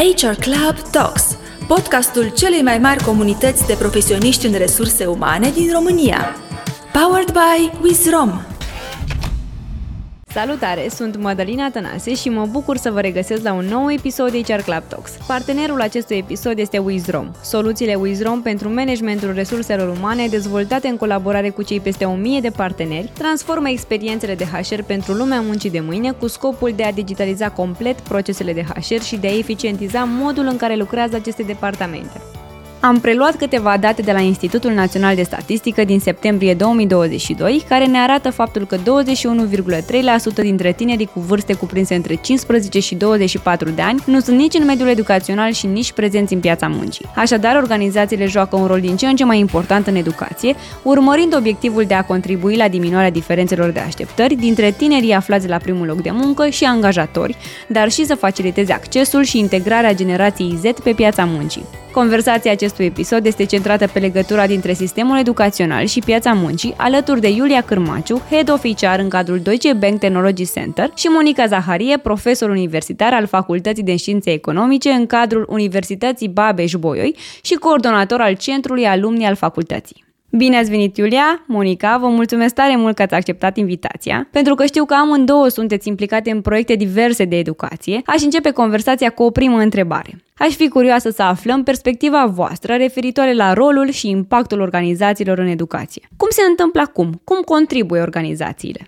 HR Club Talks, podcastul celei mai mari comunități de profesioniști în resurse umane din România. Powered by Wizrom. Salutare, sunt Madalina Tănase și mă bucur să vă regăsesc la un nou episod de HR Club Talks. Partenerul acestui episod este Wizrom, soluțiile Wizrom pentru managementul resurselor umane dezvoltate în colaborare cu cei peste 1000 de parteneri, transformă experiențele de HR pentru lumea muncii de mâine cu scopul de a digitaliza complet procesele de HR și de a eficientiza modul în care lucrează aceste departamente. Am preluat câteva date de la Institutul Național de Statistică din septembrie 2022, care ne arată faptul că 21,3% dintre tinerii cu vârste cuprinse între 15 și 24 de ani nu sunt nici în mediul educațional și nici prezenți în piața muncii. Așadar, organizațiile joacă un rol din ce în ce mai important în educație, urmărind obiectivul de a contribui la diminuarea diferențelor de așteptări dintre tinerii aflați la primul loc de muncă și angajatori, dar și să faciliteze accesul și integrarea generației Z pe piața muncii. Conversația acestui episod este centrată pe legătura dintre sistemul educațional și piața muncii, alături de Iulia Cârmaciu, Head of HR în cadrul Deutsche Bank Technology Center și Monica Zaharie, profesor universitar al Facultății de Științe Economice în cadrul Universității Babeș-Bolyai și coordonator al Centrului Alumni al facultății. Bine ați venit, Iulia! Monica, vă mulțumesc tare mult că ați acceptat invitația, pentru că știu că amândouă sunteți implicate în proiecte diverse de educație. Aș începe conversația cu o primă întrebare. Aș fi curioasă să aflăm perspectiva voastră referitoare la rolul și impactul organizațiilor în educație. Cum se întâmplă acum? Cum contribuie organizațiile?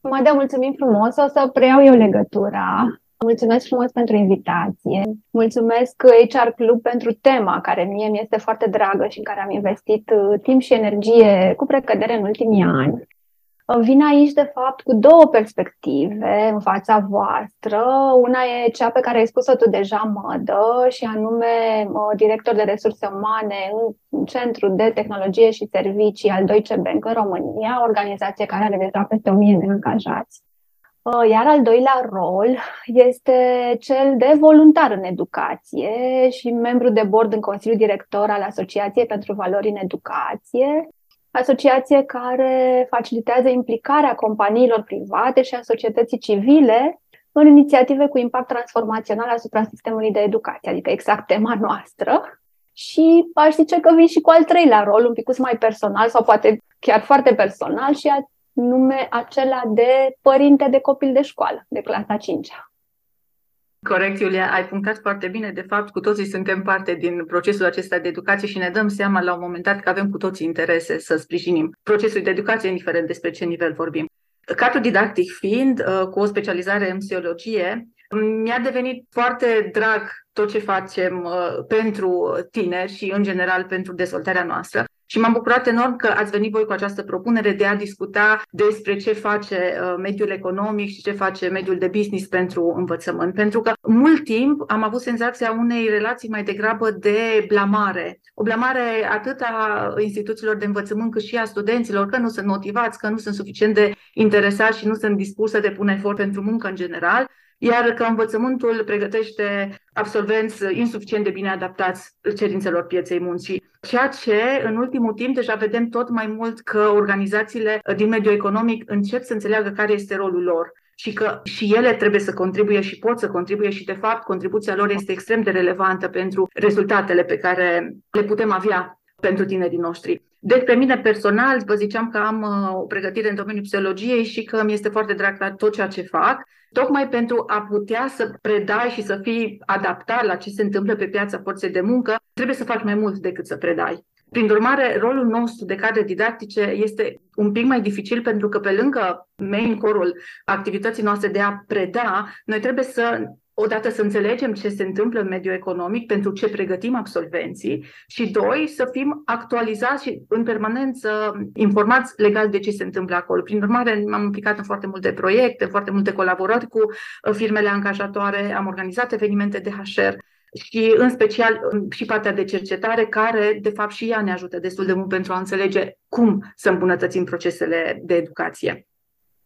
Mă mulțumim frumos, o să preiau eu legătura Mulțumesc frumos pentru invitație. Mulțumesc HR Club pentru tema care mie mi este foarte dragă și în care am investit uh, timp și energie cu precădere în ultimii ani. Uh, vin aici, de fapt, cu două perspective în fața voastră. Una e cea pe care ai spus-o tu deja, Mădă, și anume uh, director de resurse umane în Centrul de Tehnologie și Servicii al Deutsche Bank în România, organizație care are deja peste 1000 de angajați. Uh, iar al doilea rol este cel de voluntar în educație și membru de bord în Consiliul Director al Asociației pentru Valori în Educație, asociație care facilitează implicarea companiilor private și a societății civile în inițiative cu impact transformațional asupra sistemului de educație, adică exact tema noastră. Și aș zice că vin și cu al treilea rol, un pic mai personal sau poate chiar foarte personal și nume acela de părinte de copil de școală, de clasa 5 -a. Corect, Iulia, ai punctat foarte bine. De fapt, cu toții suntem parte din procesul acesta de educație și ne dăm seama la un moment dat că avem cu toții interese să sprijinim procesul de educație, indiferent despre ce nivel vorbim. Cadrul didactic fiind, uh, cu o specializare în psihologie, mi-a devenit foarte drag tot ce facem uh, pentru tineri și, în general, pentru dezvoltarea noastră. Și m-am bucurat enorm că ați venit voi cu această propunere de a discuta despre ce face uh, mediul economic și ce face mediul de business pentru învățământ. Pentru că mult timp am avut senzația unei relații mai degrabă de blamare. O blamare atât a instituțiilor de învățământ cât și a studenților, că nu sunt motivați, că nu sunt suficient de interesați și nu sunt dispuși să depună efort pentru muncă în general iar că învățământul pregătește absolvenți insuficient de bine adaptați cerințelor pieței muncii. Ceea ce, în ultimul timp, deja vedem tot mai mult că organizațiile din mediul economic încep să înțeleagă care este rolul lor și că și ele trebuie să contribuie și pot să contribuie și, de fapt, contribuția lor este extrem de relevantă pentru rezultatele pe care le putem avea pentru tinerii noștri. Deci, pe mine personal, vă ziceam că am uh, o pregătire în domeniul psihologiei și că mi este foarte drag la tot ceea ce fac, tocmai pentru a putea să predai și să fii adaptat la ce se întâmplă pe piața forței de muncă, trebuie să faci mai mult decât să predai. Prin urmare, rolul nostru de cadre didactice este un pic mai dificil pentru că pe lângă main core-ul activității noastre de a preda, noi trebuie să odată să înțelegem ce se întâmplă în mediul economic, pentru ce pregătim absolvenții și doi, să fim actualizați și în permanență informați legal de ce se întâmplă acolo. Prin urmare, m-am implicat în foarte multe proiecte, foarte multe colaborări cu uh, firmele angajatoare, am organizat evenimente de HR și în special și partea de cercetare, care de fapt și ea ne ajută destul de mult pentru a înțelege cum să îmbunătățim procesele de educație.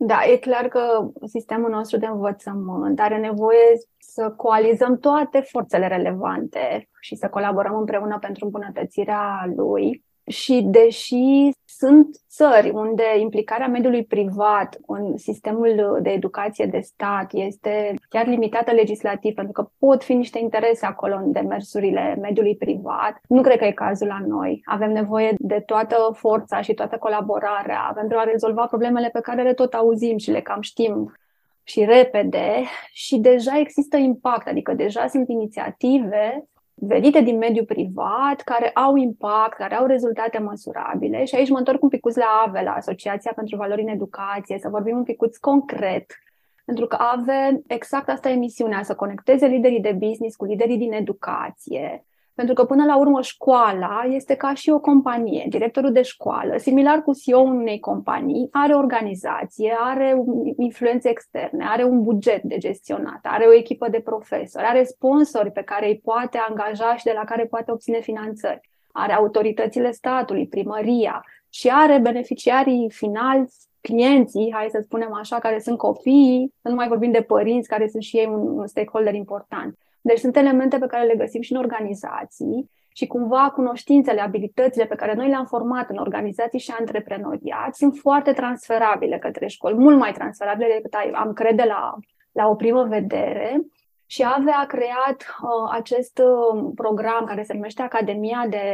Da, e clar că sistemul nostru de învățământ are nevoie să coalizăm toate forțele relevante și să colaborăm împreună pentru îmbunătățirea lui. Și deși sunt țări unde implicarea mediului privat în sistemul de educație de stat este chiar limitată legislativ, pentru că pot fi niște interese acolo în demersurile mediului privat, nu cred că e cazul la noi. Avem nevoie de toată forța și toată colaborarea, avem pentru a rezolva problemele pe care le tot auzim și le cam știm și repede și deja există impact, adică deja sunt inițiative venite din mediul privat, care au impact, care au rezultate măsurabile. Și aici mă întorc un pic la AVE, la Asociația pentru Valori în Educație, să vorbim un pic concret, pentru că AVE, exact asta e misiunea, să conecteze liderii de business cu liderii din educație, pentru că până la urmă școala este ca și o companie. Directorul de școală, similar cu CEO unei companii, are organizație, are influențe externe, are un buget de gestionat, are o echipă de profesori, are sponsori pe care îi poate angaja și de la care poate obține finanțări, are autoritățile statului, primăria și are beneficiarii finali clienții, hai să spunem așa, care sunt copiii, nu mai vorbim de părinți, care sunt și ei un, un stakeholder important. Deci sunt elemente pe care le găsim și în organizații și cumva cunoștințele, abilitățile pe care noi le-am format în organizații și antreprenoriat sunt foarte transferabile către școli, mult mai transferabile decât am crede la, la o primă vedere. Și AVE a creat uh, acest uh, program care se numește Academia de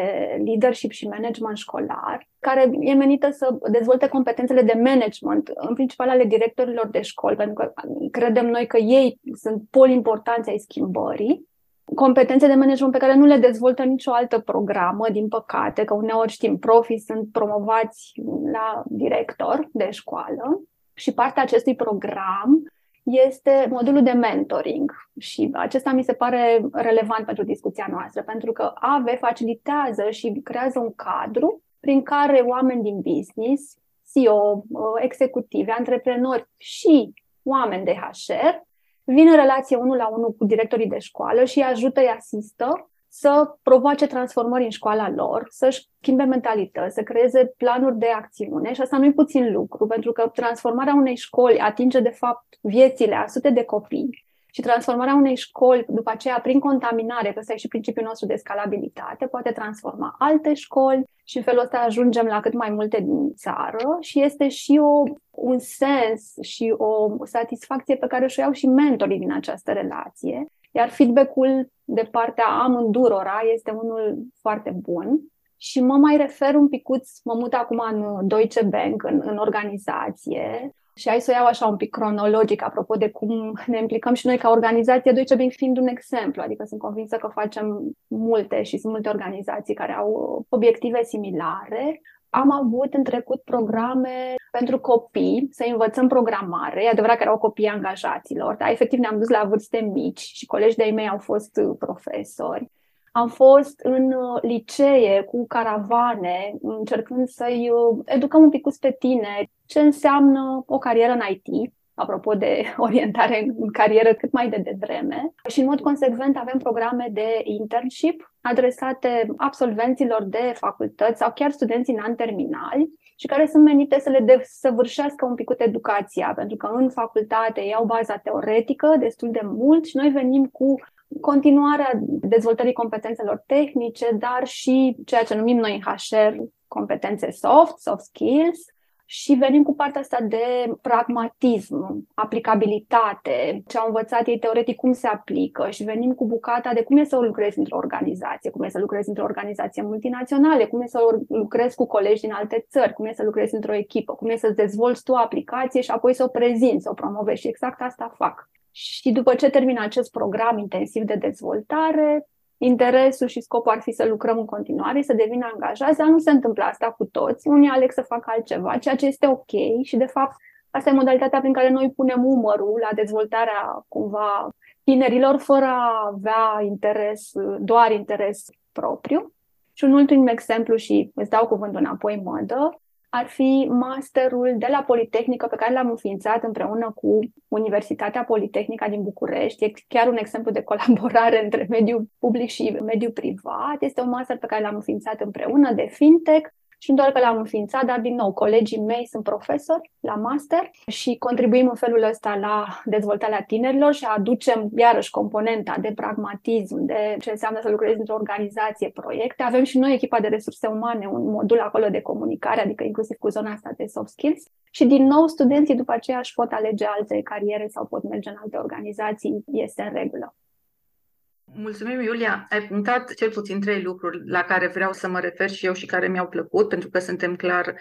Leadership și Management Școlar, care e menită să dezvolte competențele de management, în principal ale directorilor de școli, pentru că credem noi că ei sunt poli importanți ai schimbării. Competențe de management pe care nu le dezvoltă nicio altă programă, din păcate, că uneori știm, profii sunt promovați la director de școală. Și partea acestui program este modulul de mentoring și acesta mi se pare relevant pentru discuția noastră, pentru că AVE facilitează și creează un cadru prin care oameni din business, CEO, executivi, antreprenori și oameni de HR vin în relație unul la unul cu directorii de școală și îi ajută, îi asistă să provoace transformări în școala lor, să-și schimbe mentalități, să creeze planuri de acțiune și asta nu e puțin lucru, pentru că transformarea unei școli atinge de fapt viețile a sute de copii și transformarea unei școli, după aceea, prin contaminare, că ăsta e și principiul nostru de scalabilitate, poate transforma alte școli și în felul ăsta ajungem la cât mai multe din țară și este și o, un sens și o satisfacție pe care și-o iau și mentorii din această relație. Iar feedback-ul de partea amândurora este unul foarte bun. Și mă mai refer un picuț, mă mut acum în Deutsche Bank, în, în organizație, și hai să o iau așa un pic cronologic, apropo de cum ne implicăm și noi ca organizație, Deutsche Bank fiind un exemplu, adică sunt convinsă că facem multe și sunt multe organizații care au obiective similare. Am avut în trecut programe pentru copii, să învățăm programare. E adevărat că erau copii angajaților, dar efectiv ne-am dus la vârste mici și colegii de-ai mei au fost profesori. Am fost în uh, licee cu caravane, încercând să-i uh, educăm un pic pe tine ce înseamnă o carieră în IT, apropo de orientare în carieră cât mai de devreme. Și în mod consecvent avem programe de internship adresate absolvenților de facultăți sau chiar studenții în an terminali și care sunt menite să le desăvârșească un pic educația, pentru că în facultate iau baza teoretică destul de mult și noi venim cu continuarea dezvoltării competențelor tehnice, dar și ceea ce numim noi în HR competențe soft, soft skills, și venim cu partea asta de pragmatism, aplicabilitate, ce au învățat ei teoretic, cum se aplică și venim cu bucata de cum e să lucrezi într-o organizație, cum e să lucrezi într-o organizație multinațională, cum e să lucrezi cu colegi din alte țări, cum e să lucrezi într-o echipă, cum e să dezvolți tu o aplicație și apoi să o prezinți, să o promovezi și exact asta fac. Și după ce termin acest program intensiv de dezvoltare, interesul și scopul ar fi să lucrăm în continuare, să devină angajați, dar nu se întâmplă asta cu toți. Unii aleg să facă altceva, ceea ce este ok și, de fapt, asta e modalitatea prin care noi punem umărul la dezvoltarea cumva tinerilor fără a avea interes, doar interes propriu. Și un ultim exemplu și îți dau cuvântul înapoi, mădă, ar fi masterul de la Politehnică pe care l-am înființat împreună cu Universitatea Politehnica din București. E chiar un exemplu de colaborare între mediul public și mediul privat. Este un master pe care l-am înființat împreună de fintech, și nu doar că l-am înființat, dar din nou, colegii mei sunt profesori la master și contribuim în felul ăsta la dezvoltarea tinerilor și aducem iarăși componenta de pragmatism, de ce înseamnă să lucrezi într-o organizație, proiecte. Avem și noi echipa de resurse umane, un modul acolo de comunicare, adică inclusiv cu zona asta de soft skills. Și din nou, studenții după aceea își pot alege alte cariere sau pot merge în alte organizații, este în regulă. Mulțumim, Iulia. Ai punctat cel puțin trei lucruri la care vreau să mă refer și eu și care mi-au plăcut, pentru că suntem clar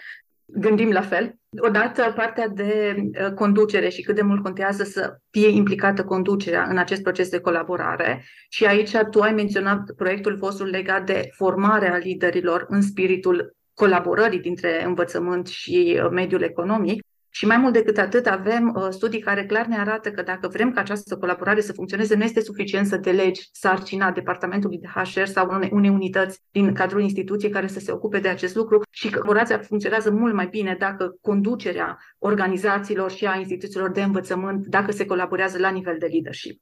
gândim la fel. Odată, partea de uh, conducere și cât de mult contează să fie implicată conducerea în acest proces de colaborare. Și aici tu ai menționat proiectul vostru legat de formarea liderilor în spiritul colaborării dintre învățământ și uh, mediul economic. Și mai mult decât atât, avem uh, studii care clar ne arată că dacă vrem ca această colaborare să funcționeze, nu este suficient să delegi sarcina departamentului de HR sau unei, unei unități din cadrul instituției care să se ocupe de acest lucru și că colaborația funcționează mult mai bine dacă conducerea organizațiilor și a instituțiilor de învățământ, dacă se colaborează la nivel de leadership.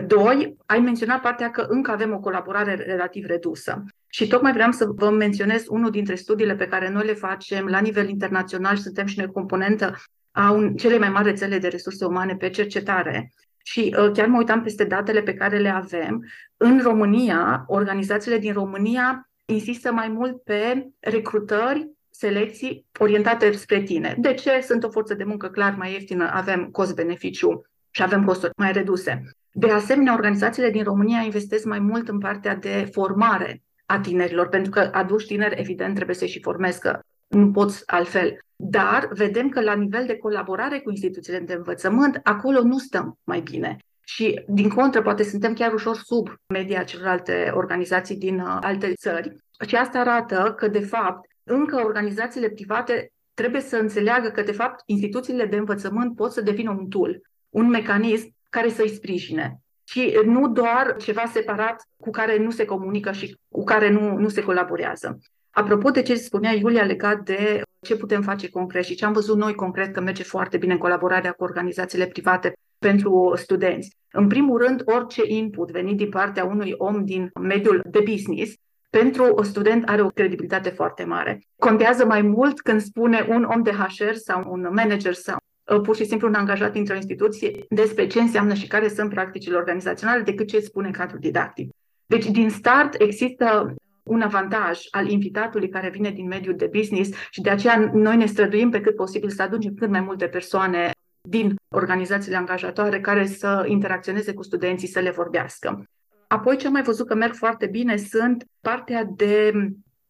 Doi, ai menționat partea că încă avem o colaborare relativ redusă. Și tocmai vreau să vă menționez unul dintre studiile pe care noi le facem la nivel internațional și suntem și noi componentă a un, cele mai mari rețele de resurse umane pe cercetare. Și uh, chiar mă uitam peste datele pe care le avem. În România, organizațiile din România insistă mai mult pe recrutări, selecții orientate spre tine. De ce? Sunt o forță de muncă clar mai ieftină, avem cost-beneficiu și avem costuri mai reduse. De asemenea, organizațiile din România investesc mai mult în partea de formare a tinerilor, pentru că aduci tineri, evident, trebuie să-i și formezi, că nu poți altfel. Dar vedem că la nivel de colaborare cu instituțiile de învățământ, acolo nu stăm mai bine. Și, din contră, poate suntem chiar ușor sub media celorlalte organizații din uh, alte țări. Și asta arată că, de fapt, încă organizațiile private trebuie să înțeleagă că, de fapt, instituțiile de învățământ pot să devină un tool, un mecanism care să-i sprijine. Și nu doar ceva separat cu care nu se comunică și cu care nu, nu se colaborează. Apropo de ce spunea Iulia legat de ce putem face concret și ce am văzut noi concret că merge foarte bine în colaborarea cu organizațiile private pentru studenți. În primul rând, orice input venit din partea unui om din mediul de business pentru un student are o credibilitate foarte mare. Contează mai mult când spune un om de HR sau un manager sau Uh, pur și simplu un angajat într-o instituție despre ce înseamnă și care sunt practicile organizaționale decât ce spune cadrul didactic. Deci, din start, există un avantaj al invitatului care vine din mediul de business și de aceea noi ne străduim pe cât posibil să aducem cât mai multe persoane din organizațiile angajatoare care să interacționeze cu studenții, să le vorbească. Apoi, ce am mai văzut că merg foarte bine sunt partea de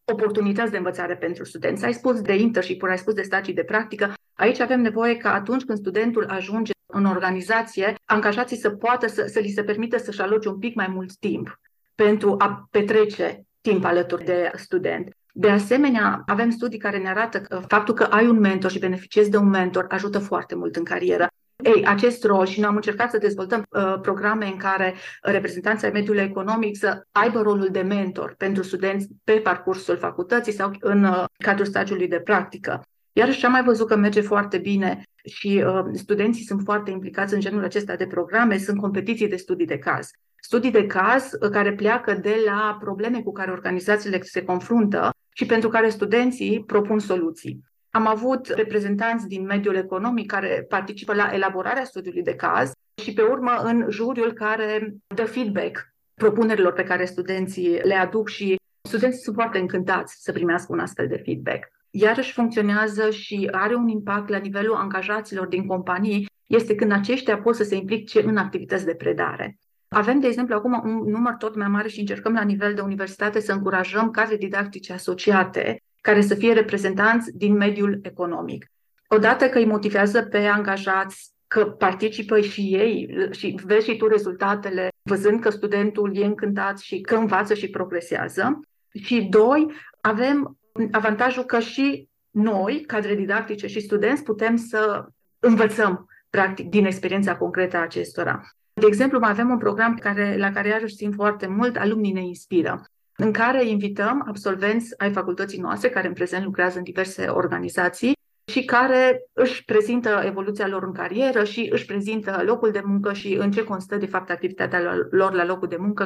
oportunități de învățare pentru studenți. Ai spus de internship ai spus de stagii de practică. Aici avem nevoie ca atunci când studentul ajunge în organizație, angajații să poată să, să li se permită să-și aloce un pic mai mult timp pentru a petrece timp alături de student. De asemenea, avem studii care ne arată că faptul că ai un mentor și beneficiezi de un mentor ajută foarte mult în carieră. Ei, acest rol și noi am încercat să dezvoltăm uh, programe în care reprezentanții ai mediului economic să aibă rolul de mentor pentru studenți pe parcursul facultății sau în uh, cadrul stagiului de practică. Iar și am mai văzut că merge foarte bine și uh, studenții sunt foarte implicați în genul acesta de programe, sunt competiții de studii de caz. Studii de caz uh, care pleacă de la probleme cu care organizațiile se confruntă și pentru care studenții propun soluții. Am avut reprezentanți din mediul economic care participă la elaborarea studiului de caz și pe urmă în juriul care dă feedback propunerilor pe care studenții le aduc și studenții sunt foarte încântați să primească un astfel de feedback. Iarăși funcționează și are un impact la nivelul angajaților din companii, este când aceștia pot să se implice în activități de predare. Avem, de exemplu, acum un număr tot mai mare și încercăm la nivel de universitate să încurajăm cadre didactice asociate care să fie reprezentanți din mediul economic. Odată că îi motivează pe angajați că participă și ei și vezi și tu rezultatele, văzând că studentul e încântat și că învață și progresează. Și doi, avem avantajul că și noi, cadre didactice și studenți, putem să învățăm practic din experiența concretă a acestora. De exemplu, mai avem un program care, la care iarăși țin foarte mult, alumnii ne inspiră în care invităm absolvenți ai facultății noastre, care în prezent lucrează în diverse organizații și care își prezintă evoluția lor în carieră și își prezintă locul de muncă și în ce constă, de fapt, activitatea lor la locul de muncă.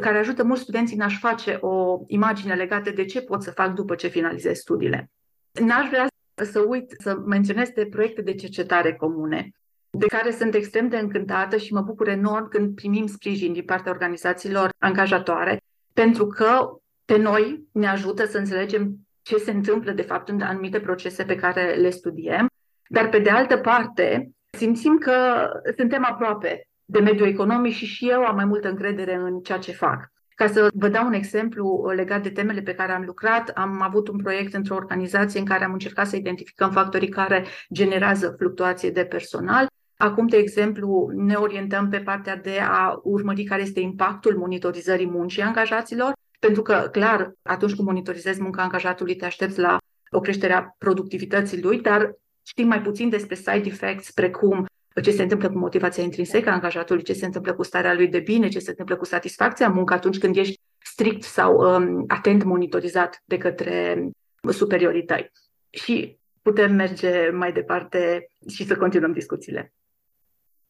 care ajută mulți studenții în a-și face o imagine legată de ce pot să fac după ce finalizez studiile. N-aș vrea să uit să menționez de proiecte de cercetare comune, de care sunt extrem de încântată și mă bucur enorm când primim sprijin din partea organizațiilor angajatoare, pentru că pe noi ne ajută să înțelegem ce se întâmplă de fapt în anumite procese pe care le studiem, dar pe de altă parte simțim că suntem aproape de mediul economic și și eu am mai multă încredere în ceea ce fac. Ca să vă dau un exemplu legat de temele pe care am lucrat, am avut un proiect într-o organizație în care am încercat să identificăm factorii care generează fluctuație de personal. Acum, de exemplu, ne orientăm pe partea de a urmări care este impactul monitorizării muncii angajaților, pentru că, clar, atunci când monitorizezi munca angajatului, te aștepți la o creștere a productivității lui, dar știm mai puțin despre side effects, precum ce se întâmplă cu motivația intrinsecă a angajatului, ce se întâmplă cu starea lui de bine, ce se întâmplă cu satisfacția muncă atunci când ești strict sau um, atent monitorizat de către superiorii tăi. Și putem merge mai departe și să continuăm discuțiile.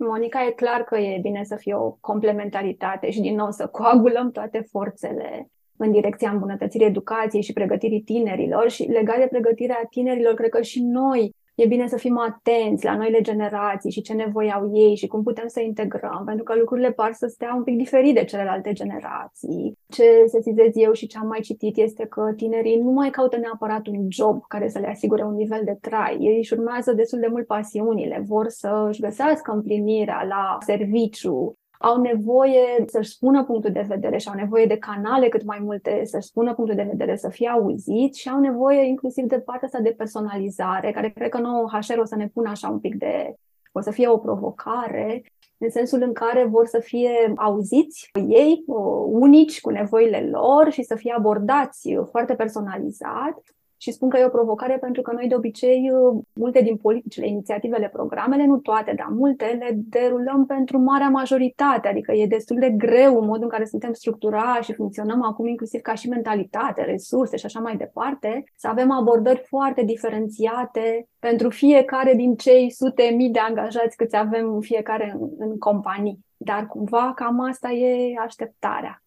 Monica, e clar că e bine să fie o complementaritate și din nou să coagulăm toate forțele în direcția îmbunătățirii educației și pregătirii tinerilor și legat de pregătirea tinerilor, cred că și noi e bine să fim atenți la noile generații și ce nevoie au ei și cum putem să integrăm, pentru că lucrurile par să stea un pic diferit de celelalte generații. Ce sesizez eu și ce am mai citit este că tinerii nu mai caută neapărat un job care să le asigure un nivel de trai. Ei își urmează destul de mult pasiunile, vor să își găsească împlinirea la serviciu, au nevoie să-și spună punctul de vedere și au nevoie de canale cât mai multe să-și spună punctul de vedere, să fie auzit și au nevoie inclusiv de partea asta de personalizare, care cred că nouă HR o să ne pună așa un pic de... o să fie o provocare, în sensul în care vor să fie auziți ei, unici, cu nevoile lor și să fie abordați foarte personalizat și spun că e o provocare pentru că noi de obicei multe din politicile, inițiativele, programele, nu toate, dar multe le derulăm pentru marea majoritate, adică e destul de greu în modul în care suntem structurați și funcționăm acum inclusiv ca și mentalitate, resurse și așa mai departe, să avem abordări foarte diferențiate pentru fiecare din cei sute mii de angajați câți avem fiecare în, în companii. Dar cumva cam asta e așteptarea.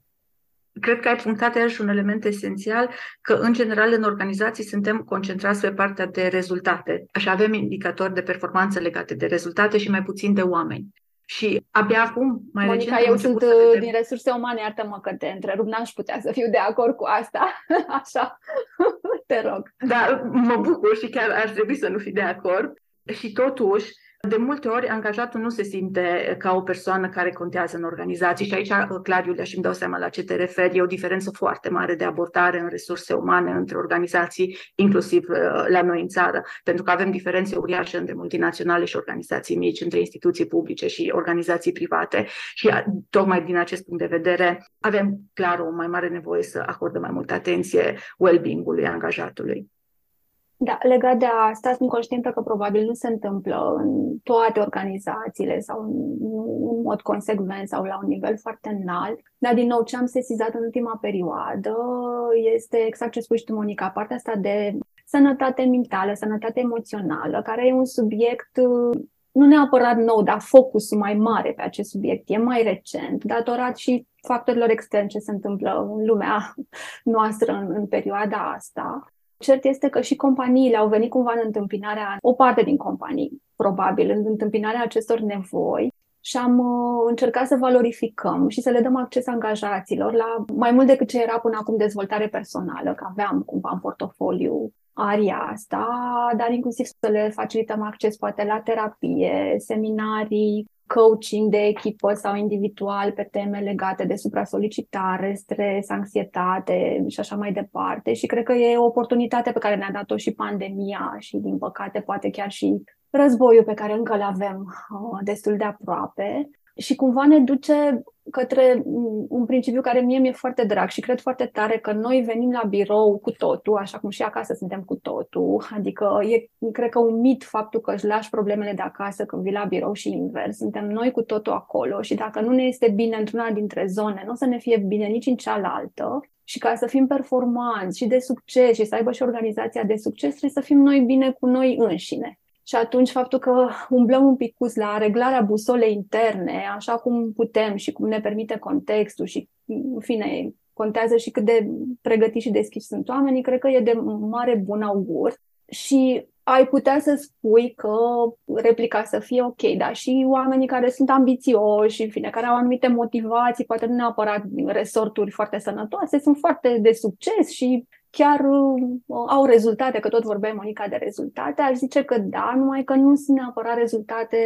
Cred că ai punctat iarăși un element esențial, că în general în organizații suntem concentrați pe partea de rezultate. Așa avem indicatori de performanță legate de rezultate și mai puțin de oameni. Și abia acum, mai Monica, recent... eu sunt uh, vedem... din resurse umane, iartă-mă că te întrerup, n-aș putea să fiu de acord cu asta. Așa, te rog. Da, mă bucur și chiar aș trebui să nu fi de acord. Și totuși, de multe ori, angajatul nu se simte ca o persoană care contează în organizații. Și aici, clar, Iulia, și îmi dau seama la ce te referi, e o diferență foarte mare de abordare în resurse umane între organizații, inclusiv uh, la noi în țară, pentru că avem diferențe uriașe între multinaționale și organizații mici, între instituții publice și organizații private. Și tocmai din acest punct de vedere avem clar o mai mare nevoie să acordăm mai multă atenție well-being-ului angajatului. Da, legat de asta, sunt conștientă că probabil nu se întâmplă în toate organizațiile sau în, în mod consecvent sau la un nivel foarte înalt. Dar, din nou, ce am sesizat în ultima perioadă este exact ce spui și tu, Monica, partea asta de sănătate mentală, sănătate emoțională, care e un subiect nu neapărat nou, dar focusul mai mare pe acest subiect e mai recent, datorat și factorilor externi ce se întâmplă în lumea noastră în, în perioada asta. Cert este că și companiile au venit cumva în întâmpinarea, o parte din companii, probabil, în întâmpinarea acestor nevoi și am uh, încercat să valorificăm și să le dăm acces angajaților la mai mult decât ce era până acum dezvoltare personală, că aveam cumva în portofoliu aria asta, dar inclusiv să le facilităm acces poate la terapie, seminarii, coaching de echipă sau individual pe teme legate de supra-solicitare, stres, anxietate și așa mai departe. Și cred că e o oportunitate pe care ne-a dat-o și pandemia și, din păcate, poate chiar și războiul pe care încă îl avem uh, destul de aproape și cumva ne duce către un principiu care mie mi-e foarte drag și cred foarte tare că noi venim la birou cu totul, așa cum și acasă suntem cu totul. Adică e, cred că un mit faptul că își lași problemele de acasă când vii la birou și invers. Suntem noi cu totul acolo și dacă nu ne este bine într-una dintre zone, nu o să ne fie bine nici în cealaltă. Și ca să fim performanți și de succes și să aibă și organizația de succes, trebuie să fim noi bine cu noi înșine. Și atunci faptul că umblăm un pic la reglarea busolei interne, așa cum putem și cum ne permite contextul și, în fine, contează și cât de pregătiți și deschiși sunt oamenii, cred că e de mare bun augur. Și ai putea să spui că replica să fie ok, dar și oamenii care sunt ambițioși, în fine, care au anumite motivații, poate nu neapărat din resorturi foarte sănătoase, sunt foarte de succes și chiar uh, au rezultate, că tot vorbeai, Monica, de rezultate, aș zice că da, numai că nu sunt neapărat rezultate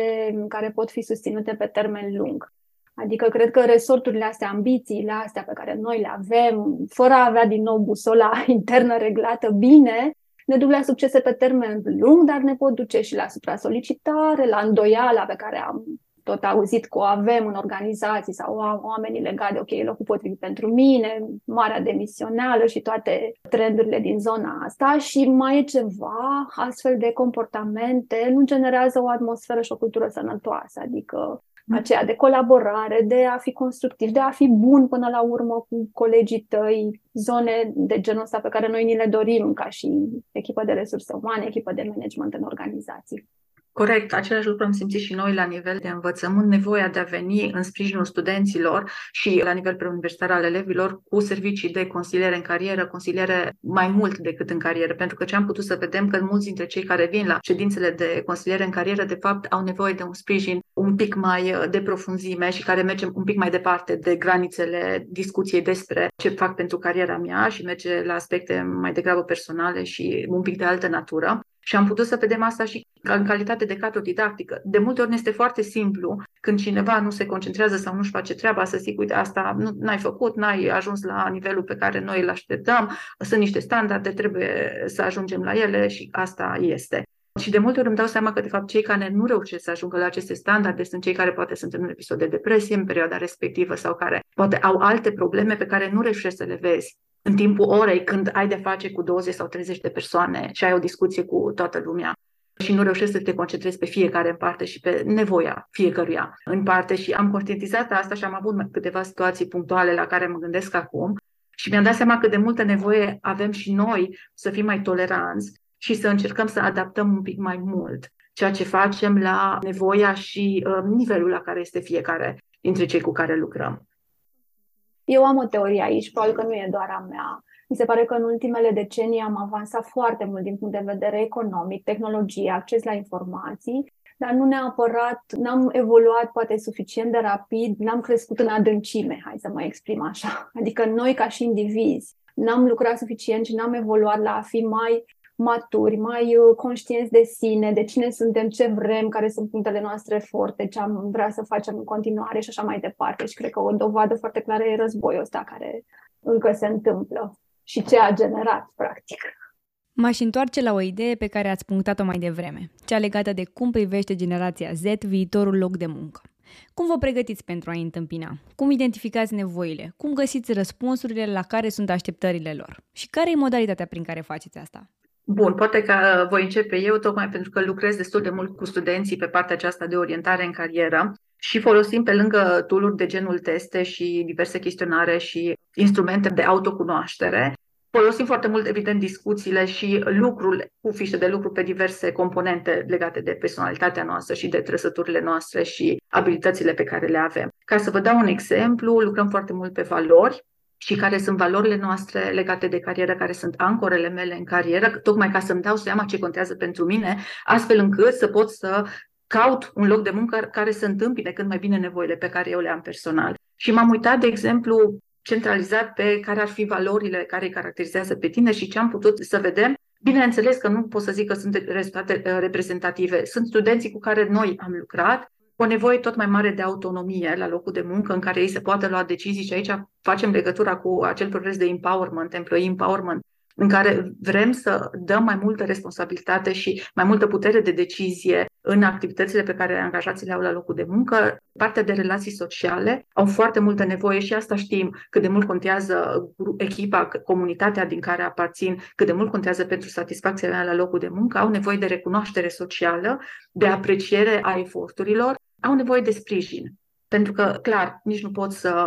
care pot fi susținute pe termen lung. Adică cred că resorturile astea, ambițiile astea pe care noi le avem, fără a avea din nou busola internă reglată bine, ne duc la succese pe termen lung, dar ne pot duce și la supra-solicitare, la îndoiala pe care am tot auzit că o avem în organizații sau oamenii legați de, ok, e locul potrivit pentru mine, marea demisională și toate trendurile din zona asta și mai e ceva, astfel de comportamente nu generează o atmosferă și o cultură sănătoasă, adică aceea de colaborare, de a fi constructiv, de a fi bun până la urmă cu colegii tăi, zone de genul ăsta pe care noi ni le dorim ca și echipă de resurse umane, echipă de management în organizații. Corect, același lucru am simțit și noi la nivel de învățământ, nevoia de a veni în sprijinul studenților și la nivel preuniversitar al elevilor cu servicii de consiliere în carieră, consiliere mai mult decât în carieră, pentru că ce am putut să vedem că mulți dintre cei care vin la ședințele de consiliere în carieră, de fapt, au nevoie de un sprijin un pic mai uh, de profunzime și care merge un pic mai departe de granițele discuției despre ce fac pentru cariera mea și merge la aspecte mai degrabă personale și un pic de altă natură. Și am putut să vedem asta și în calitate de cadru didactică. De multe ori ne este foarte simplu când cineva nu se concentrează sau nu-și face treaba să zic, uite, asta nu ai făcut, n-ai ajuns la nivelul pe care noi îl așteptăm, sunt niște standarde, trebuie să ajungem la ele și asta este. Și de multe ori îmi dau seama că, de fapt, cei care nu reușesc să ajungă la aceste standarde sunt cei care poate sunt în un episod de depresie în perioada respectivă sau care poate au alte probleme pe care nu reușești să le vezi în timpul orei când ai de face cu 20 sau 30 de persoane și ai o discuție cu toată lumea și nu reușești să te concentrezi pe fiecare în parte și pe nevoia fiecăruia în parte și am conștientizat asta și am avut câteva situații punctuale la care mă gândesc acum și mi-am dat seama cât de multă nevoie avem și noi să fim mai toleranți și să încercăm să adaptăm un pic mai mult ceea ce facem la nevoia și uh, nivelul la care este fiecare dintre cei cu care lucrăm. Eu am o teorie aici, probabil că nu e doar a mea. Mi se pare că în ultimele decenii am avansat foarte mult din punct de vedere economic, tehnologie, acces la informații, dar nu neapărat, n-am evoluat poate suficient de rapid, n-am crescut în adâncime, hai să mă exprim așa. Adică noi ca și indivizi n-am lucrat suficient și n-am evoluat la a fi mai maturi, mai uh, conștienți de sine, de cine suntem, ce vrem, care sunt punctele noastre forte, ce am vrea să facem în continuare și așa mai departe. Și cred că o dovadă foarte clară e războiul ăsta care încă se întâmplă și ce a generat, practic. M-aș întoarce la o idee pe care ați punctat-o mai devreme, cea legată de cum privește generația Z viitorul loc de muncă. Cum vă pregătiți pentru a-i întâmpina? Cum identificați nevoile? Cum găsiți răspunsurile la care sunt așteptările lor? Și care e modalitatea prin care faceți asta? Bun, poate că voi începe eu, tocmai pentru că lucrez destul de mult cu studenții pe partea aceasta de orientare în carieră și folosim pe lângă tool de genul teste și diverse chestionare și instrumente de autocunoaștere. Folosim foarte mult, evident, discuțiile și lucrul cu fișe de lucru pe diverse componente legate de personalitatea noastră și de trăsăturile noastre și abilitățile pe care le avem. Ca să vă dau un exemplu, lucrăm foarte mult pe valori, și care sunt valorile noastre legate de carieră, care sunt ancorele mele în carieră, tocmai ca să-mi dau seama ce contează pentru mine, astfel încât să pot să caut un loc de muncă care să întâmpine cât mai bine nevoile pe care eu le am personal. Și m-am uitat, de exemplu, centralizat pe care ar fi valorile care îi caracterizează pe tine și ce am putut să vedem. Bineînțeles că nu pot să zic că sunt rezultate uh, reprezentative. Sunt studenții cu care noi am lucrat, o nevoie tot mai mare de autonomie la locul de muncă în care ei se poată lua decizii și aici facem legătura cu acel proces de empowerment, employee empowerment, în care vrem să dăm mai multă responsabilitate și mai multă putere de decizie în activitățile pe care angajații le au la locul de muncă. Partea de relații sociale au foarte multă nevoie și asta știm cât de mult contează echipa, comunitatea din care aparțin, cât de mult contează pentru satisfacția mea la locul de muncă, au nevoie de recunoaștere socială, de apreciere a eforturilor au nevoie de sprijin. Pentru că, clar, nici nu pot să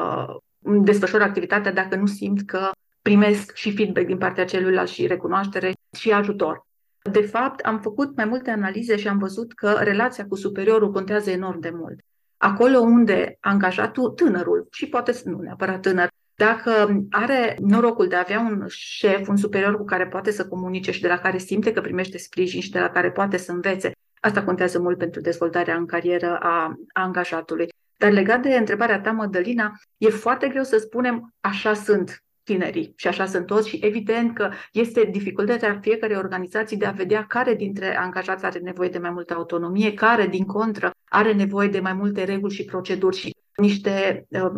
desfășor activitatea dacă nu simt că primesc și feedback din partea celuilalt și recunoaștere și ajutor. De fapt, am făcut mai multe analize și am văzut că relația cu superiorul contează enorm de mult. Acolo unde angajatul, tânărul, și poate nu neapărat tânăr, dacă are norocul de a avea un șef, un superior cu care poate să comunice și de la care simte că primește sprijin și de la care poate să învețe, asta contează mult pentru dezvoltarea în carieră a, a angajatului. Dar legat de întrebarea ta, Mădălina, e foarte greu să spunem așa sunt tinerii și așa sunt toți și evident că este dificultatea fiecărei organizații de a vedea care dintre angajați are nevoie de mai multă autonomie, care din contră are nevoie de mai multe reguli și proceduri și niște um,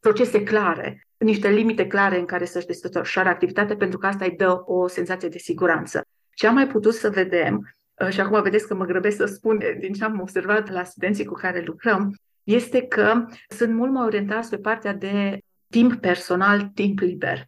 procese clare, niște limite clare în care să-și desfășoare activitatea, pentru că asta îi dă o senzație de siguranță. Ce am mai putut să vedem, uh, și acum vedeți că mă grăbesc să spun din ce am observat la studenții cu care lucrăm, este că sunt mult mai orientați pe partea de timp personal, timp liber.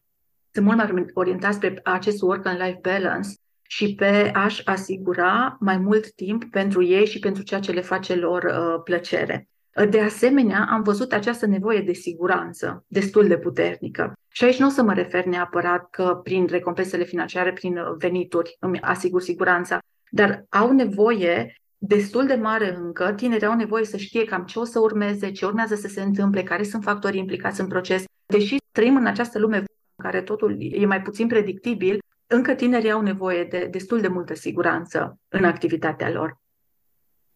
Sunt mult mai orientați pe acest work and life balance și pe a-și asigura mai mult timp pentru ei și pentru ceea ce le face lor uh, plăcere. De asemenea, am văzut această nevoie de siguranță destul de puternică. Și aici nu o să mă refer neapărat că prin recompensele financiare, prin venituri îmi asigur siguranța, dar au nevoie destul de mare încă, tinerii au nevoie să știe cam ce o să urmeze, ce urmează să se întâmple, care sunt factorii implicați în proces. Deși trăim în această lume în care totul e mai puțin predictibil, încă tinerii au nevoie de destul de multă siguranță în activitatea lor.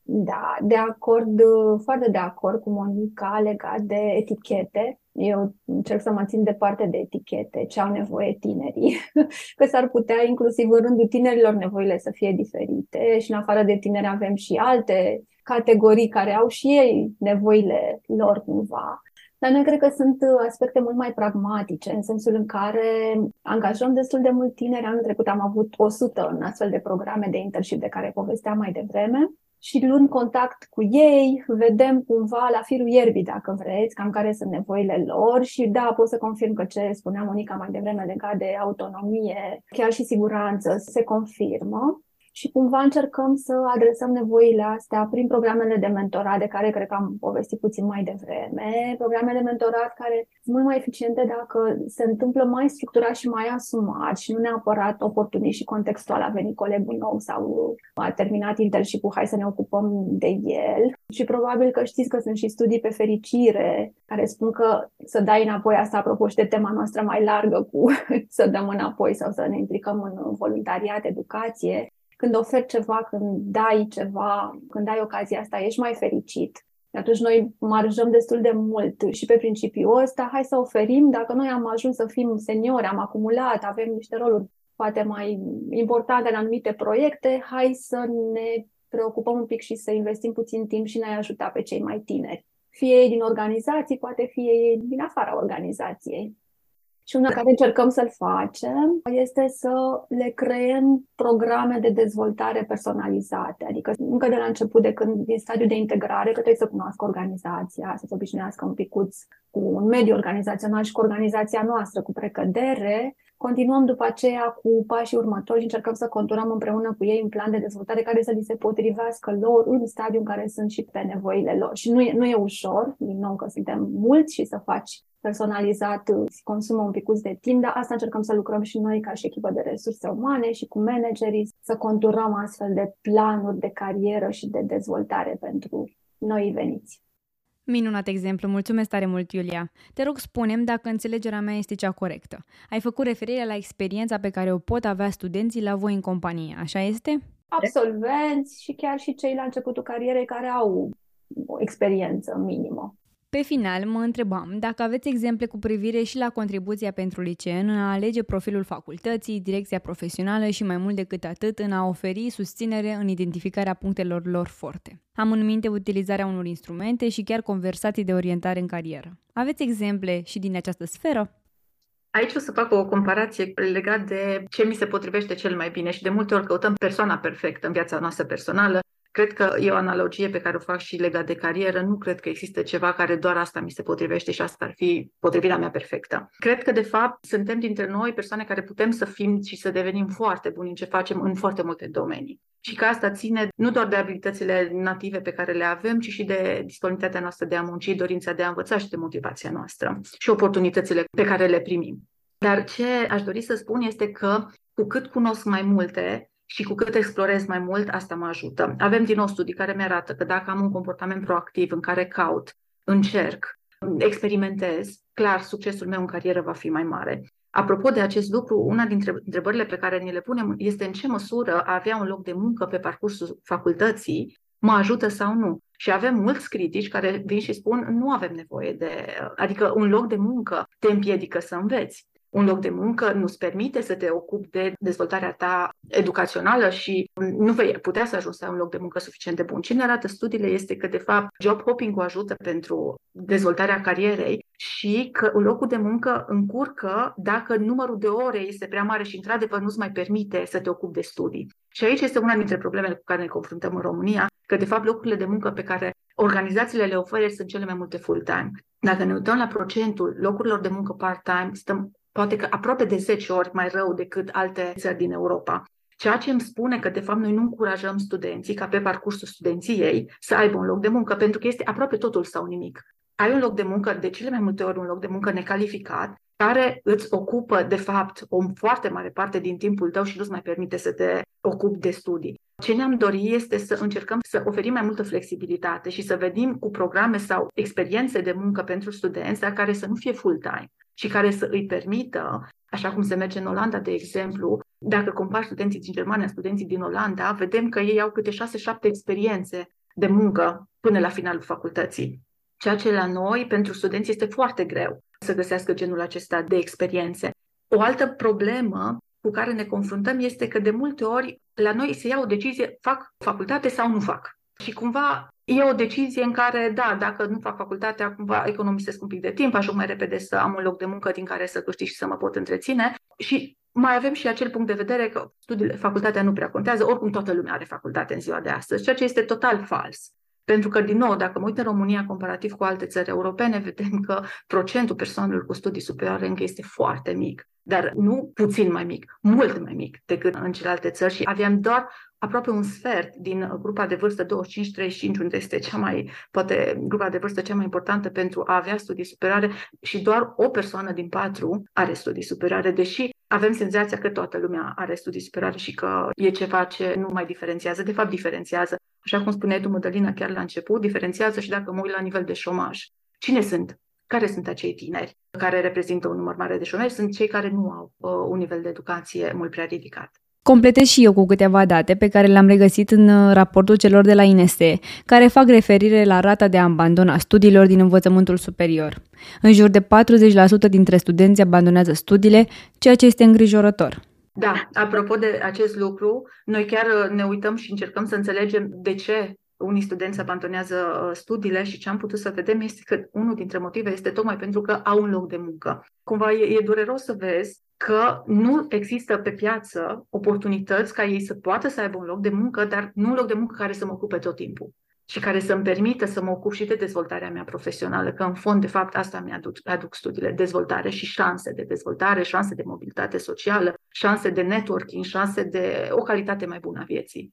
Da, de acord, foarte de acord cu Monica legat de etichete. Eu încerc să mă țin departe de etichete, ce au nevoie tinerii, că s-ar putea inclusiv în rândul tinerilor nevoile să fie diferite și în afară de tineri avem și alte categorii care au și ei nevoile lor cumva. Dar noi cred că sunt aspecte mult mai pragmatice, în sensul în care angajăm destul de mult tineri. Anul trecut am avut 100 în astfel de programe de internship de care povesteam mai devreme și luând contact cu ei, vedem cumva la firul ierbii, dacă vreți, cam care sunt nevoile lor și da, pot să confirm că ce spunea Monica mai devreme legat de autonomie, chiar și siguranță, se confirmă și cumva încercăm să adresăm nevoile astea prin programele de mentorat, de care cred că am povestit puțin mai devreme. Programele de mentorat care sunt mult mai eficiente dacă se întâmplă mai structurat și mai asumat și nu neapărat oportunist și contextual. A venit colegul nou sau a terminat internship hai să ne ocupăm de el. Și probabil că știți că sunt și studii pe fericire care spun că să dai înapoi asta, apropo și de tema noastră mai largă cu să dăm înapoi sau să ne implicăm în voluntariat, educație, când oferi ceva, când dai ceva, când ai ocazia asta, ești mai fericit. Atunci noi marjăm destul de mult și pe principiul ăsta, hai să oferim, dacă noi am ajuns să fim seniori, am acumulat, avem niște roluri poate mai importante în anumite proiecte, hai să ne preocupăm un pic și să investim puțin timp și ne ajuta pe cei mai tineri. Fie ei din organizații, poate fie ei din afara organizației. Și una care încercăm să-l facem este să le creăm programe de dezvoltare personalizate. Adică încă de la început, de când din stadiul de integrare, că trebuie să cunoască organizația, să se obișnuiască un picuț cu un mediu organizațional și cu organizația noastră, cu precădere, Continuăm după aceea cu pașii următori și încercăm să conturăm împreună cu ei un plan de dezvoltare care să li se potrivească lor în stadiul în care sunt și pe nevoile lor. Și nu e, nu e ușor, din nou că suntem mulți și să faci personalizat consumă un pic de timp, dar asta încercăm să lucrăm și noi ca și echipă de resurse umane și cu managerii, să conturăm astfel de planuri de carieră și de dezvoltare pentru noi veniți. Minunat exemplu, mulțumesc tare mult, Iulia. Te rog, spunem dacă înțelegerea mea este cea corectă. Ai făcut referire la experiența pe care o pot avea studenții la voi în companie, așa este? Absolvenți și chiar și cei la începutul carierei care au o experiență minimă. Pe final, mă întrebam dacă aveți exemple cu privire și la contribuția pentru liceen în a alege profilul facultății, direcția profesională și mai mult decât atât în a oferi susținere în identificarea punctelor lor forte. Am în minte utilizarea unor instrumente și chiar conversații de orientare în carieră. Aveți exemple și din această sferă? Aici o să fac o comparație legat de ce mi se potrivește cel mai bine și de multe ori căutăm persoana perfectă în viața noastră personală Cred că e o analogie pe care o fac și legat de carieră. Nu cred că există ceva care doar asta mi se potrivește și asta ar fi potrivirea mea perfectă. Cred că, de fapt, suntem dintre noi persoane care putem să fim și să devenim foarte buni în ce facem în foarte multe domenii. Și că asta ține nu doar de abilitățile native pe care le avem, ci și de disponibilitatea noastră de a munci, dorința de a învăța și de motivația noastră și oportunitățile pe care le primim. Dar ce aș dori să spun este că cu cât cunosc mai multe, și cu cât explorez mai mult, asta mă ajută. Avem din nou studii care mi-arată că dacă am un comportament proactiv în care caut, încerc, experimentez, clar, succesul meu în carieră va fi mai mare. Apropo de acest lucru, una dintre întrebările pe care ni le punem este în ce măsură a avea un loc de muncă pe parcursul facultății mă ajută sau nu. Și avem mulți critici care vin și spun nu avem nevoie de, adică un loc de muncă te împiedică să înveți un loc de muncă nu-ți permite să te ocupi de dezvoltarea ta educațională și nu vei putea să ajungi să ai un loc de muncă suficient de bun. Ce ne arată studiile este că, de fapt, job hopping-ul ajută pentru dezvoltarea carierei și că un locul de muncă încurcă dacă numărul de ore este prea mare și, într-adevăr, nu-ți mai permite să te ocupi de studii. Și aici este una dintre problemele cu care ne confruntăm în România, că, de fapt, locurile de muncă pe care organizațiile le oferă sunt cele mai multe full-time. Dacă ne uităm la procentul locurilor de muncă part-time, stăm poate că aproape de 10 ori mai rău decât alte țări din Europa. Ceea ce îmi spune că, de fapt, noi nu încurajăm studenții ca pe parcursul studenției să aibă un loc de muncă, pentru că este aproape totul sau nimic. Ai un loc de muncă, de cele mai multe ori un loc de muncă necalificat, care îți ocupă, de fapt, o foarte mare parte din timpul tău și nu-ți mai permite să te ocupi de studii. Ce ne-am dorit este să încercăm să oferim mai multă flexibilitate și să vedem cu programe sau experiențe de muncă pentru studenți, dar care să nu fie full-time și care să îi permită, așa cum se merge în Olanda, de exemplu, dacă compari studenții din Germania, studenții din Olanda, vedem că ei au câte 6-7 experiențe de muncă până la finalul facultății. Ceea ce la noi, pentru studenți, este foarte greu să găsească genul acesta de experiențe. O altă problemă cu care ne confruntăm este că de multe ori la noi se ia o decizie, fac facultate sau nu fac. Și cumva E o decizie în care, da, dacă nu fac facultatea, cumva economisesc un pic de timp, ajung mai repede să am un loc de muncă din care să câștig și să mă pot întreține. Și mai avem și acel punct de vedere că studiile, facultatea nu prea contează, oricum toată lumea are facultate în ziua de astăzi, ceea ce este total fals. Pentru că, din nou, dacă mă uit în România comparativ cu alte țări europene, vedem că procentul persoanelor cu studii superioare încă este foarte mic, dar nu puțin mai mic, mult mai mic decât în celelalte țări și aveam doar aproape un sfert din grupa de vârstă 25-35, unde este cea mai, poate, grupa de vârstă cea mai importantă pentru a avea studii superioare și doar o persoană din patru are studii superioare, deși avem senzația că toată lumea are studii superioare și că e ceva ce nu mai diferențiază. De fapt, diferențiază. Așa cum spuneai tu, Mădălina, chiar la început, diferențiază și dacă mă uit la nivel de șomaj. Cine sunt? Care sunt acei tineri care reprezintă un număr mare de șomeri? Sunt cei care nu au uh, un nivel de educație mult prea ridicat. Completez și eu cu câteva date pe care le-am regăsit în uh, raportul celor de la INSE, care fac referire la rata de abandon a studiilor din învățământul superior. În jur de 40% dintre studenți abandonează studiile, ceea ce este îngrijorător. Da, apropo de acest lucru, noi chiar uh, ne uităm și încercăm să înțelegem de ce unii studenți abandonează uh, studiile și ce am putut să vedem este că unul dintre motive este tocmai pentru că au un loc de muncă. Cumva e, e dureros să vezi că nu există pe piață oportunități ca ei să poată să aibă un loc de muncă, dar nu un loc de muncă care să mă ocupe tot timpul și care să-mi permită să mă ocup și de dezvoltarea mea profesională, că în fond, de fapt, asta mi-aduc aduc studiile, dezvoltare și șanse de dezvoltare, șanse de mobilitate socială, șanse de networking, șanse de o calitate mai bună a vieții.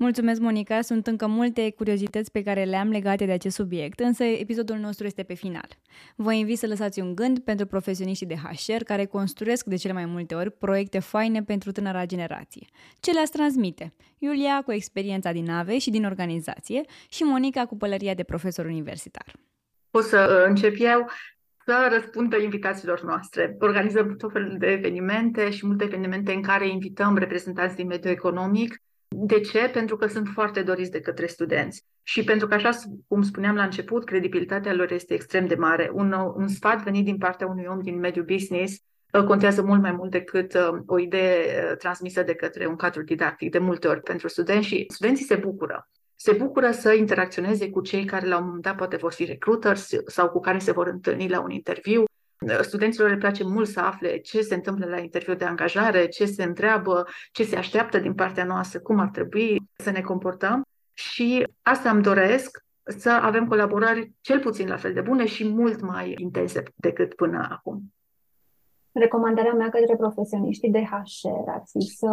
Mulțumesc, Monica. Sunt încă multe curiozități pe care le-am legate de acest subiect, însă episodul nostru este pe final. Vă invit să lăsați un gând pentru profesioniștii de HR care construiesc de cele mai multe ori proiecte faine pentru tânăra generație. Ce le-ați transmite? Iulia cu experiența din nave și din organizație și Monica cu pălăria de profesor universitar. O să uh, încep eu să răspund pe invitațiilor noastre. Organizăm tot felul de evenimente și multe evenimente în care invităm reprezentanți din mediul economic de ce? Pentru că sunt foarte doriți de către studenți. Și pentru că, așa cum spuneam la început, credibilitatea lor este extrem de mare. Un, un sfat venit din partea unui om din mediul business uh, contează mult mai mult decât uh, o idee uh, transmisă de către un cadru didactic, de multe ori pentru studenți și studenții se bucură. Se bucură să interacționeze cu cei care la un moment dat poate vor fi recruiters sau cu care se vor întâlni la un interviu Studenților le place mult să afle ce se întâmplă la interviu de angajare, ce se întreabă, ce se așteaptă din partea noastră, cum ar trebui să ne comportăm și asta îmi doresc să avem colaborări cel puțin la fel de bune și mult mai intense decât până acum. Recomandarea mea către profesioniștii de HR ar fi să,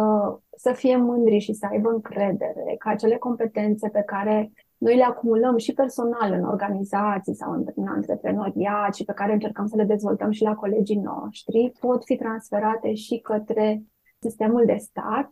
să fie mândri și să aibă încredere că acele competențe pe care noi le acumulăm și personal în organizații sau în, în antreprenoriat și pe care încercăm să le dezvoltăm și la colegii noștri, pot fi transferate și către sistemul de stat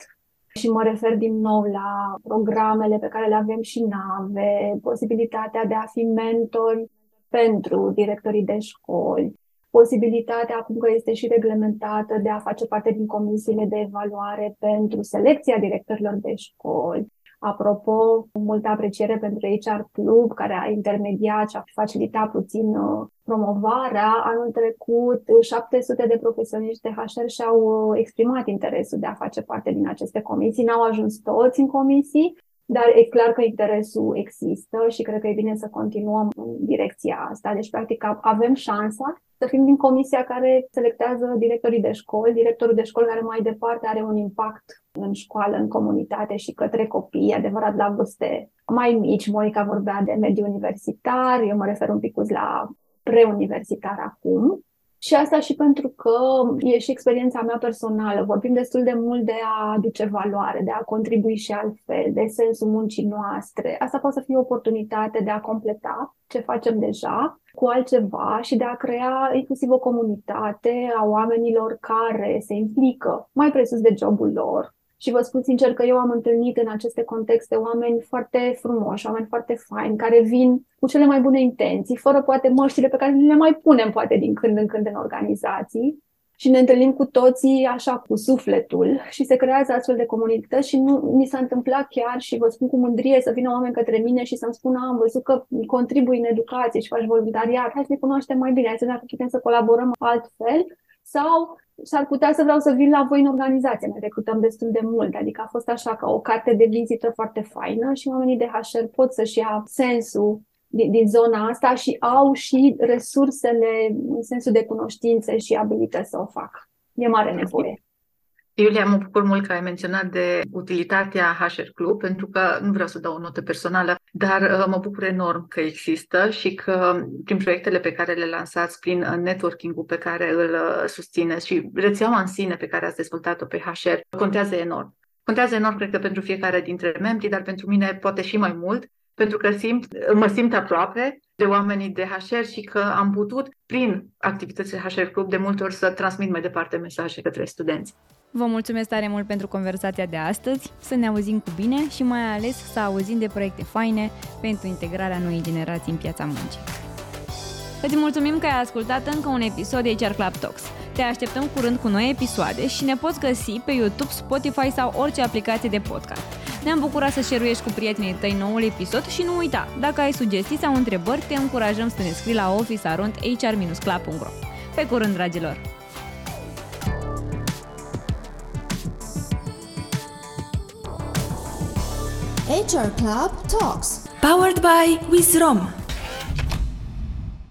și mă refer din nou la programele pe care le avem și nave, posibilitatea de a fi mentori pentru directorii de școli, posibilitatea, acum că este și reglementată, de a face parte din comisiile de evaluare pentru selecția directorilor de școli. Apropo, multă apreciere pentru HR Club, care a intermediat și a facilitat puțin uh, promovarea. Anul trecut, 700 de profesioniști de HR și-au uh, exprimat interesul de a face parte din aceste comisii. N-au ajuns toți în comisii, dar e clar că interesul există și cred că e bine să continuăm în direcția asta. Deci, practic, avem șansa să fim din comisia care selectează directorii de școli, directorul de școli care mai departe are un impact în școală, în comunitate și către copii, adevărat la vârste mai mici. Monica vorbea de mediu universitar, eu mă refer un pic la preuniversitar acum. Și asta și pentru că e și experiența mea personală. Vorbim destul de mult de a aduce valoare, de a contribui și altfel, de sensul muncii noastre. Asta poate să fie o oportunitate de a completa ce facem deja cu altceva și de a crea inclusiv o comunitate a oamenilor care se implică mai presus de jobul lor, și vă spun sincer că eu am întâlnit în aceste contexte oameni foarte frumoși, oameni foarte faini, care vin cu cele mai bune intenții, fără poate măștile pe care le mai punem poate din când în când în organizații. Și ne întâlnim cu toții așa cu sufletul și se creează astfel de comunități și nu mi s-a întâmplat chiar și vă spun cu mândrie să vină oameni către mine și să-mi spună am văzut că contribui în educație și faci voluntariat, hai să ne cunoaștem mai bine, hai să ne putem să colaborăm altfel sau s-ar putea să vreau să vin la voi în organizație. Ne recrutăm destul de mult, adică a fost așa ca o carte de vizită foarte faină și oamenii de HR pot să-și ia sensul din, din zona asta și au și resursele în sensul de cunoștințe și abilități să o facă. E mare nevoie. Iulia, mă bucur mult că ai menționat de utilitatea HR Club, pentru că nu vreau să dau o notă personală, dar uh, mă bucur enorm că există și că prin proiectele pe care le lansați, prin uh, networking-ul pe care îl uh, susțineți și rețeaua în sine pe care ați dezvoltat-o pe HR, contează enorm. Contează enorm, cred că, pentru fiecare dintre membri, dar pentru mine poate și mai mult, pentru că simt, mă simt aproape de oamenii de HR și că am putut, prin activitățile HR Club, de multe ori să transmit mai departe mesaje către studenți. Vă mulțumesc tare mult pentru conversația de astăzi, să ne auzim cu bine și mai ales să auzim de proiecte faine pentru integrarea noii generații în piața muncii. Îți mulțumim că ai ascultat încă un episod de HR Club Talks. Te așteptăm curând cu noi episoade și ne poți găsi pe YouTube, Spotify sau orice aplicație de podcast. Ne-am bucurat să share cu prietenii tăi noul episod și nu uita, dacă ai sugestii sau întrebări, te încurajăm să ne scrii la officearondhr-club.ro. Pe curând, dragilor! HR Club Talks. Powered by Wizrom.